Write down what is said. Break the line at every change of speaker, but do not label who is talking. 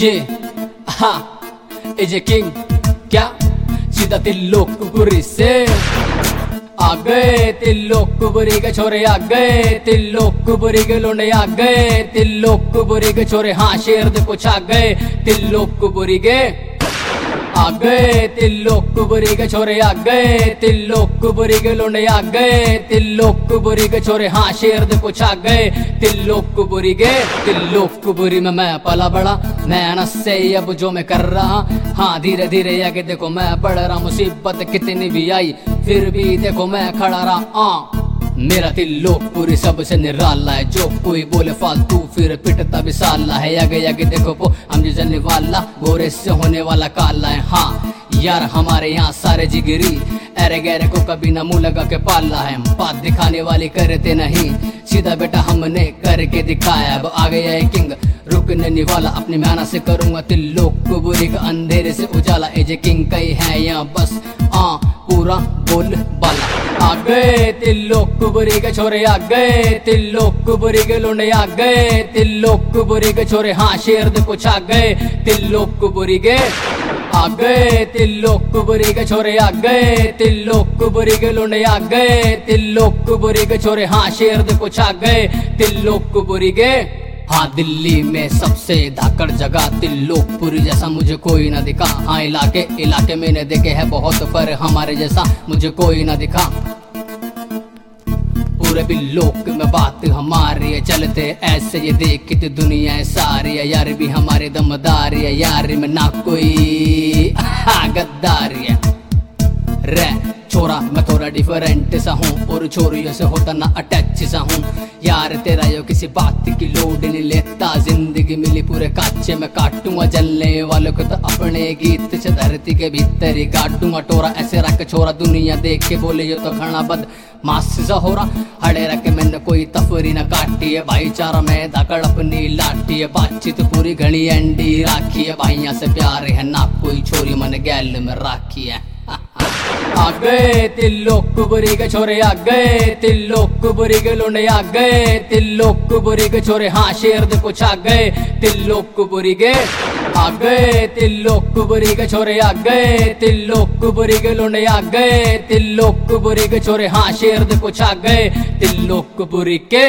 ये हाँ किंग क्या सीधा तिल्लोकपुरी से आ गए तिल्लोकपुरी के छोरे आ गए तिल्लोकपुरी के लोंडे आ गए तिल्लोकपुरी के छोरे हाँ शेर दे कुछ आ गए बुरी के आ गए के छोरे आ गए के आ गए के छोरे हाँ शेर दे कुछ आ गए तिल्लोकपुरी के तिल्लोकपुरी में मैं पला बड़ा, मैं नस्से अब जो मैं कर रहा हाँ धीरे धीरे आगे देखो मैं बढ़ रहा, मुसीबत कितनी भी आई, फिर भी देखो मैं खड़ा रहा आ मेरा दिल लोकपुरी सबसे निराला है। जो कोई बोले फालतू, फिर पिटता भी साला है। आगे आगे देखो वो हम जलने वाला, गोरे से होने वाला काला है। हाँ यार हमारे यहाँ सारे जिगरी अरे गहरे को कभी ना मुँह लगा के पाला है। बात दिखाने वाली करते नहीं। सीधा बेटा हमने करके दिखाया। अब आ गया है किंग, रुकने नहीं वाला अपनी मेहनत से करूँगा तिल लोक बुरी का अंधेरे से उजाला। एजे किंग कई है यहाँ, बस आ पूरा बोल बाला। गए तिल्लोक बुरी के छोरे आ गए तिल्लोक बुरी के लोंडे आ गए तिल्लोक बुरी के छोरे हाँ शेर दे कुछ आ गए तिल्लोक बुरी के आ गए तिल्लोक बुरी के छोरे आ गए बुरी के लोंडे आ गए बुरी के छोरे हाँ शेर दे कुछ आ गए बुरी के हाँ दिल्ली में सबसे धाकड़ जगह तिल्लोकपुरी जैसा मुझे कोई ना दिखा। हाँ इलाके इलाके मैंने देखे हैं बहुत, पर हमारे जैसा मुझे कोई ना दिखा। पूरे भी लोक में बात हमारी है चलते ऐसे ये देख तो दुनिया है सारी है, यार भी हमारे दमदार है, यार में ना कोई गद्दारी है। रे छोरा, मैं थोड़ा डिफरेंट सा हूँ, और छोरियों से होता ना अटैच सा हूँ। यार, तेरा यो किसी बात की लोड नहीं लेता। ज़िंदगी मिली पूरे काचे में काटूँगा, जलने वालों को तो अपने गीत से धरती के भीतर ही काटूँगा टोरा ऐसे रख छोरा, दुनिया देख के बोले, यो तो खड़ा बद मास हो रहा हड़े रख मैंने कोई तफरी न काटी है। भाईचारा में धकड़ अपनी लाठी है। बातचीत पूरी घड़ी एंडी राखी है। भाइया से प्यार है, ना कोई छोरी मन गैल में राखी है। आ गए तिल्लोक बुरी के छोरे आ गए तिल्लोक बुरी के लोंडे आ गए तिल्लोक बुरी के छोरे हाँ शेर दे कुछ आ गए तिल्लोक बुरी के आ गए तिल्लोक बुरी के छोरे आ गए तिल्लोक बुरी के लोंडे आ गए तिल्लोक बुरी के छोरे हाँ शेर दे कुछ आ गए तिल्लोक बुरी के